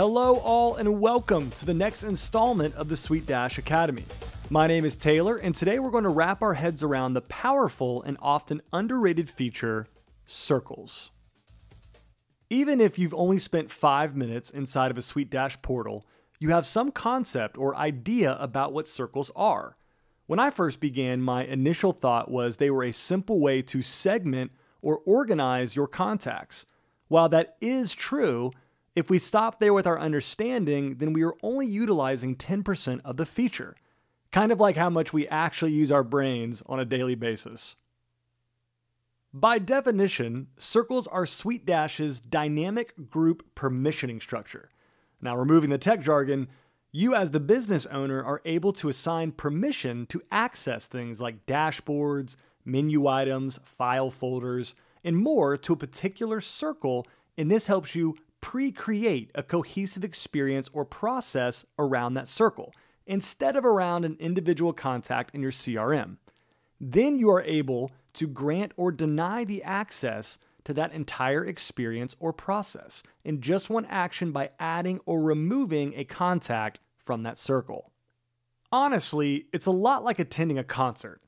Hello, all, and welcome to the next installment of the SuiteDash Academy. My name is Taylor, and today we're going to wrap our heads around the powerful and often underrated feature circles. Even if you've only spent five minutes inside of a SuiteDash portal, you have some concept or idea about what circles are. When I first began, my initial thought was they were a simple way to segment or organize your contacts. While that is true, if we stop there with our understanding, then we are only utilizing 10% of the feature, kind of like how much we actually use our brains on a daily basis. By definition, circles are SuiteDash's dynamic group permissioning structure. Now, removing the tech jargon, you as the business owner are able to assign permission to access things like dashboards, menu items, file folders, and more to a particular circle, and this helps you pre create a cohesive experience or process around that circle instead of around an individual contact in your CRM. Then you are able to grant or deny the access to that entire experience or process in just one action by adding or removing a contact from that circle. Honestly, it's a lot like attending a concert.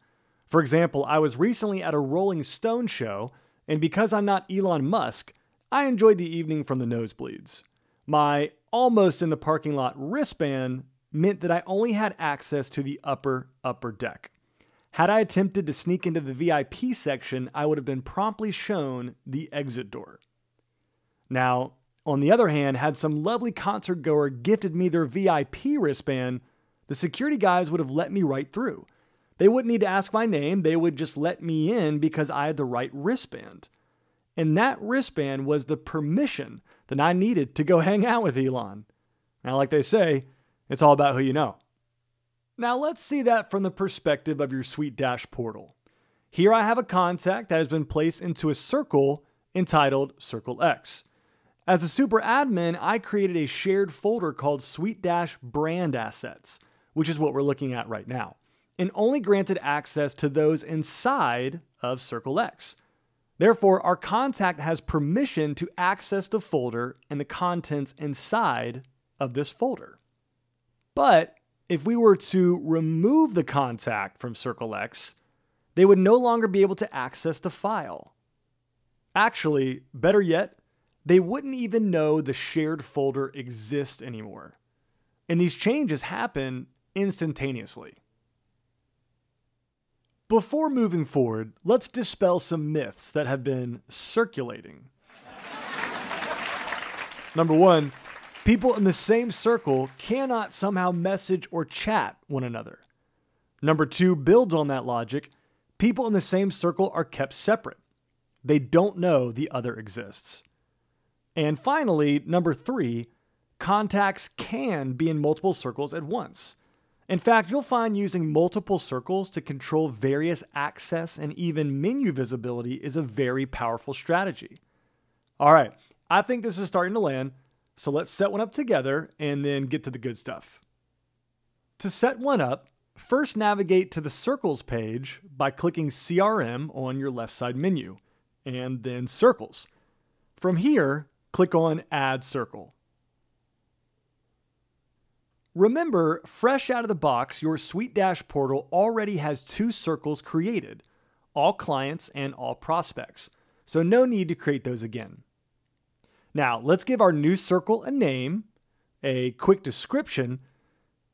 For example, I was recently at a Rolling Stone show, and because I'm not Elon Musk, I enjoyed the evening from the nosebleeds. My almost in the parking lot wristband meant that I only had access to the upper, upper deck. Had I attempted to sneak into the VIP section, I would have been promptly shown the exit door. Now, on the other hand, had some lovely concert goer gifted me their VIP wristband, the security guys would have let me right through. They wouldn't need to ask my name, they would just let me in because I had the right wristband. And that wristband was the permission that I needed to go hang out with Elon. Now, like they say, it's all about who you know. Now, let's see that from the perspective of your SuiteDash portal. Here I have a contact that has been placed into a circle entitled Circle X. As a super admin, I created a shared folder called SuiteDash Brand Assets, which is what we're looking at right now, and only granted access to those inside of Circle X. Therefore, our contact has permission to access the folder and the contents inside of this folder. But if we were to remove the contact from Circle X, they would no longer be able to access the file. Actually, better yet, they wouldn't even know the shared folder exists anymore. And these changes happen instantaneously. Before moving forward, let's dispel some myths that have been circulating. Number one, people in the same circle cannot somehow message or chat one another. Number two builds on that logic. People in the same circle are kept separate. They don't know the other exists. And finally, number three, contacts can be in multiple circles at once. In fact, you'll find using multiple circles to control various access and even menu visibility is a very powerful strategy. All right, I think this is starting to land, so let's set one up together and then get to the good stuff. To set one up, first navigate to the Circles page by clicking CRM on your left side menu, and then Circles. From here, click on Add Circle. Remember, fresh out of the box, your SuiteDash portal already has two circles created all clients and all prospects. So, no need to create those again. Now, let's give our new circle a name, a quick description,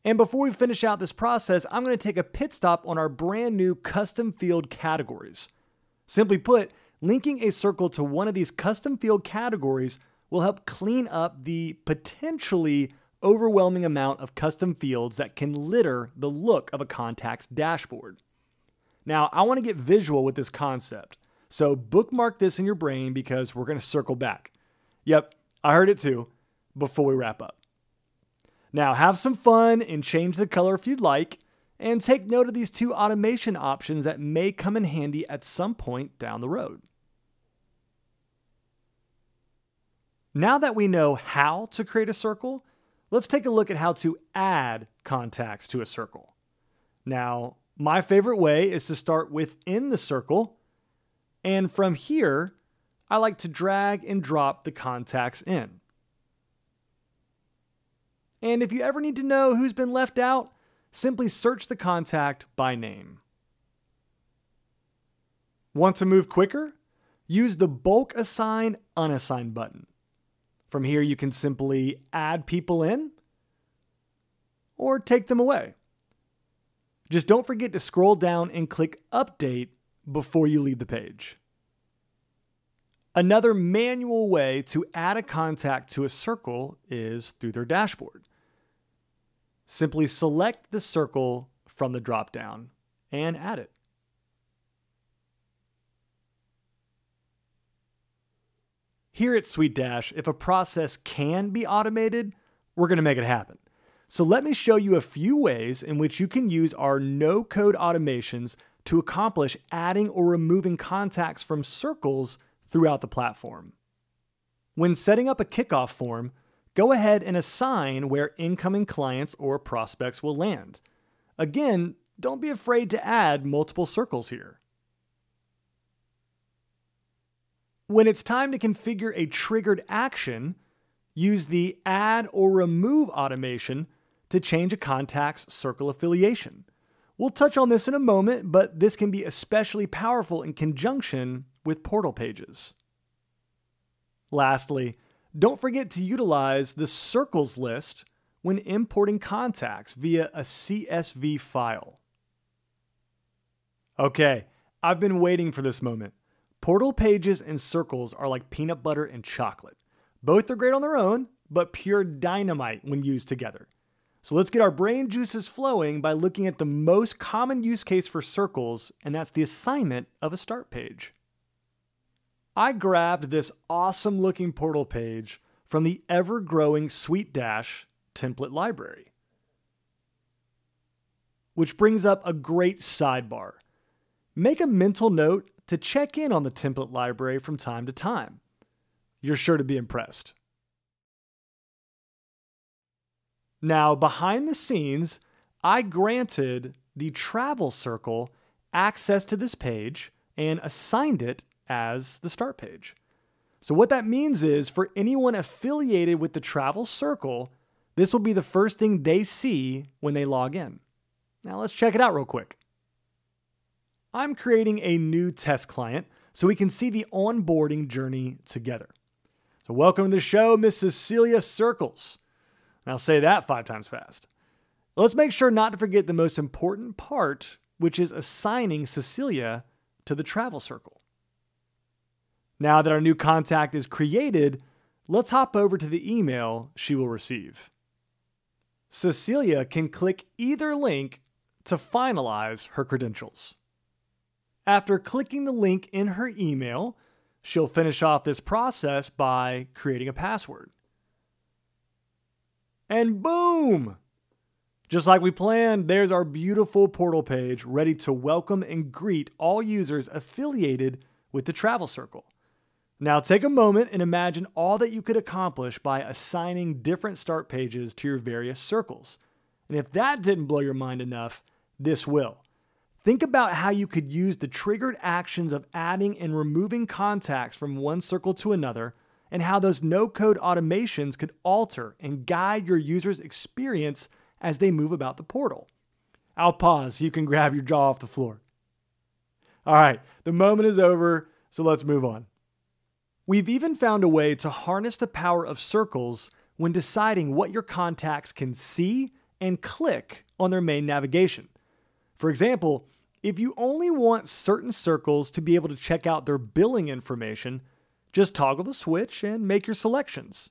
and before we finish out this process, I'm going to take a pit stop on our brand new custom field categories. Simply put, linking a circle to one of these custom field categories will help clean up the potentially overwhelming amount of custom fields that can litter the look of a contact's dashboard. Now, I want to get visual with this concept, so bookmark this in your brain because we're going to circle back. Yep, I heard it too before we wrap up. Now, have some fun and change the color if you'd like, and take note of these two automation options that may come in handy at some point down the road. Now that we know how to create a circle, let's take a look at how to add contacts to a circle. Now, my favorite way is to start within the circle, and from here, I like to drag and drop the contacts in. And if you ever need to know who's been left out, simply search the contact by name. Want to move quicker? Use the bulk assign unassign button. From here, you can simply add people in or take them away. Just don't forget to scroll down and click update before you leave the page. Another manual way to add a contact to a circle is through their dashboard. Simply select the circle from the dropdown and add it. Here at SuiteDash, if a process can be automated, we're going to make it happen. So let me show you a few ways in which you can use our no code automations to accomplish adding or removing contacts from circles throughout the platform. When setting up a kickoff form, go ahead and assign where incoming clients or prospects will land. Again, don't be afraid to add multiple circles here. When it's time to configure a triggered action, use the add or remove automation to change a contact's circle affiliation. We'll touch on this in a moment, but this can be especially powerful in conjunction with portal pages. Lastly, don't forget to utilize the circles list when importing contacts via a CSV file. Okay, I've been waiting for this moment. Portal pages and circles are like peanut butter and chocolate. Both are great on their own, but pure dynamite when used together. So let's get our brain juices flowing by looking at the most common use case for circles, and that's the assignment of a start page. I grabbed this awesome looking portal page from the ever growing SuiteDash template library. Which brings up a great sidebar. Make a mental note to check in on the template library from time to time. You're sure to be impressed. Now, behind the scenes, I granted the travel circle access to this page and assigned it as the start page. So, what that means is for anyone affiliated with the travel circle, this will be the first thing they see when they log in. Now, let's check it out real quick. I'm creating a new test client so we can see the onboarding journey together. So, welcome to the show, Miss Cecilia Circles. And I'll say that five times fast. Let's make sure not to forget the most important part, which is assigning Cecilia to the travel circle. Now that our new contact is created, let's hop over to the email she will receive. Cecilia can click either link to finalize her credentials. After clicking the link in her email, she'll finish off this process by creating a password. And boom! Just like we planned, there's our beautiful portal page ready to welcome and greet all users affiliated with the Travel Circle. Now, take a moment and imagine all that you could accomplish by assigning different start pages to your various circles. And if that didn't blow your mind enough, this will. Think about how you could use the triggered actions of adding and removing contacts from one circle to another, and how those no code automations could alter and guide your user's experience as they move about the portal. I'll pause so you can grab your jaw off the floor. All right, the moment is over, so let's move on. We've even found a way to harness the power of circles when deciding what your contacts can see and click on their main navigation. For example, if you only want certain circles to be able to check out their billing information, just toggle the switch and make your selections.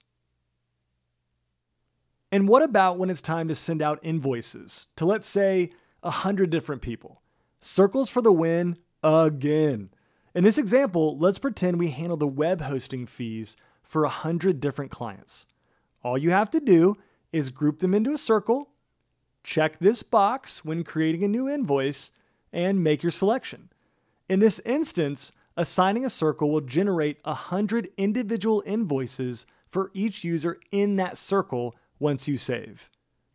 And what about when it's time to send out invoices to, let's say, 100 different people? Circles for the win again. In this example, let's pretend we handle the web hosting fees for 100 different clients. All you have to do is group them into a circle, check this box when creating a new invoice, and make your selection. In this instance, assigning a circle will generate 100 individual invoices for each user in that circle once you save.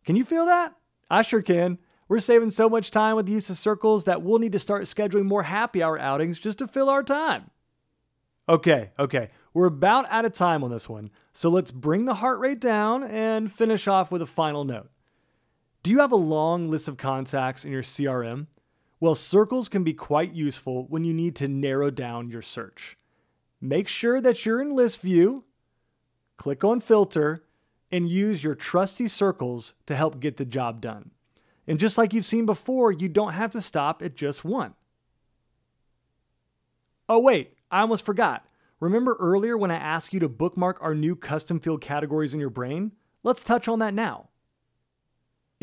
Can you feel that? I sure can. We're saving so much time with the use of circles that we'll need to start scheduling more happy hour outings just to fill our time. Okay, okay. We're about out of time on this one, so let's bring the heart rate down and finish off with a final note. Do you have a long list of contacts in your CRM? Well, circles can be quite useful when you need to narrow down your search. Make sure that you're in list view, click on filter, and use your trusty circles to help get the job done. And just like you've seen before, you don't have to stop at just one. Oh, wait, I almost forgot. Remember earlier when I asked you to bookmark our new custom field categories in your brain? Let's touch on that now.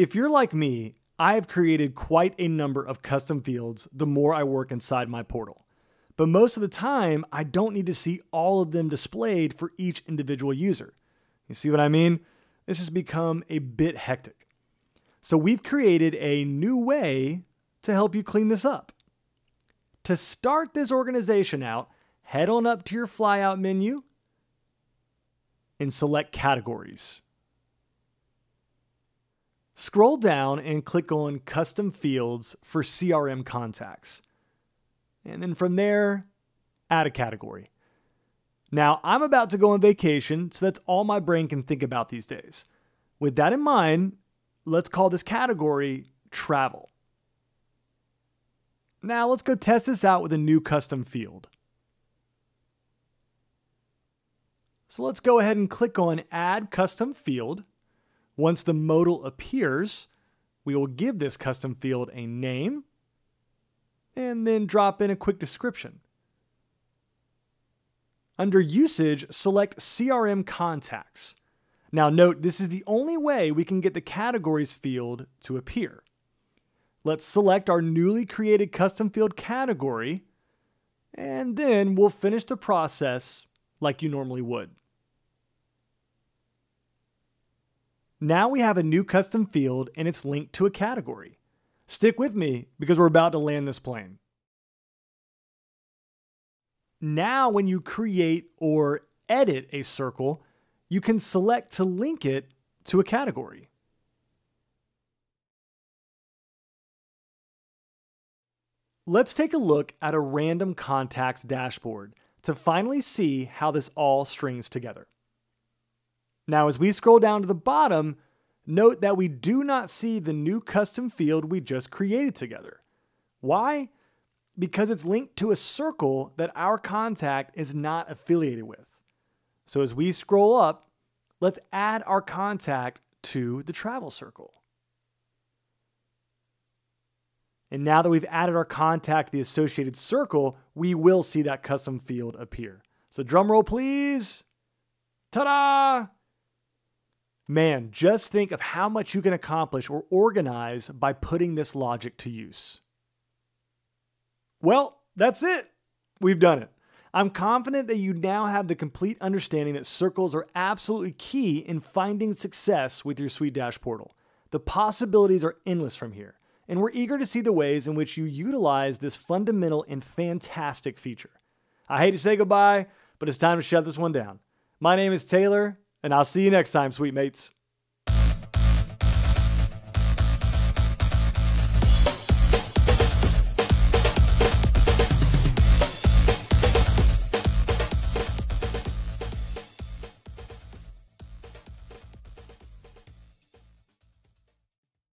If you're like me, I have created quite a number of custom fields the more I work inside my portal. But most of the time, I don't need to see all of them displayed for each individual user. You see what I mean? This has become a bit hectic. So we've created a new way to help you clean this up. To start this organization out, head on up to your flyout menu and select categories. Scroll down and click on custom fields for CRM contacts. And then from there, add a category. Now, I'm about to go on vacation, so that's all my brain can think about these days. With that in mind, let's call this category travel. Now, let's go test this out with a new custom field. So let's go ahead and click on Add Custom Field. Once the modal appears, we will give this custom field a name and then drop in a quick description. Under Usage, select CRM Contacts. Now note, this is the only way we can get the Categories field to appear. Let's select our newly created custom field category, and then we'll finish the process like you normally would. Now we have a new custom field and it's linked to a category. Stick with me because we're about to land this plane. Now, when you create or edit a circle, you can select to link it to a category. Let's take a look at a random contacts dashboard to finally see how this all strings together. Now, as we scroll down to the bottom, note that we do not see the new custom field we just created together. Why? Because it's linked to a circle that our contact is not affiliated with. So as we scroll up, let's add our contact to the travel circle. And now that we've added our contact to the associated circle, we will see that custom field appear. So drum roll, please. Ta-da! Man, just think of how much you can accomplish or organize by putting this logic to use. Well, that's it. We've done it. I'm confident that you now have the complete understanding that circles are absolutely key in finding success with your SuiteDash portal. The possibilities are endless from here, and we're eager to see the ways in which you utilize this fundamental and fantastic feature. I hate to say goodbye, but it's time to shut this one down. My name is Taylor, and I'll see you next time, sweet mates.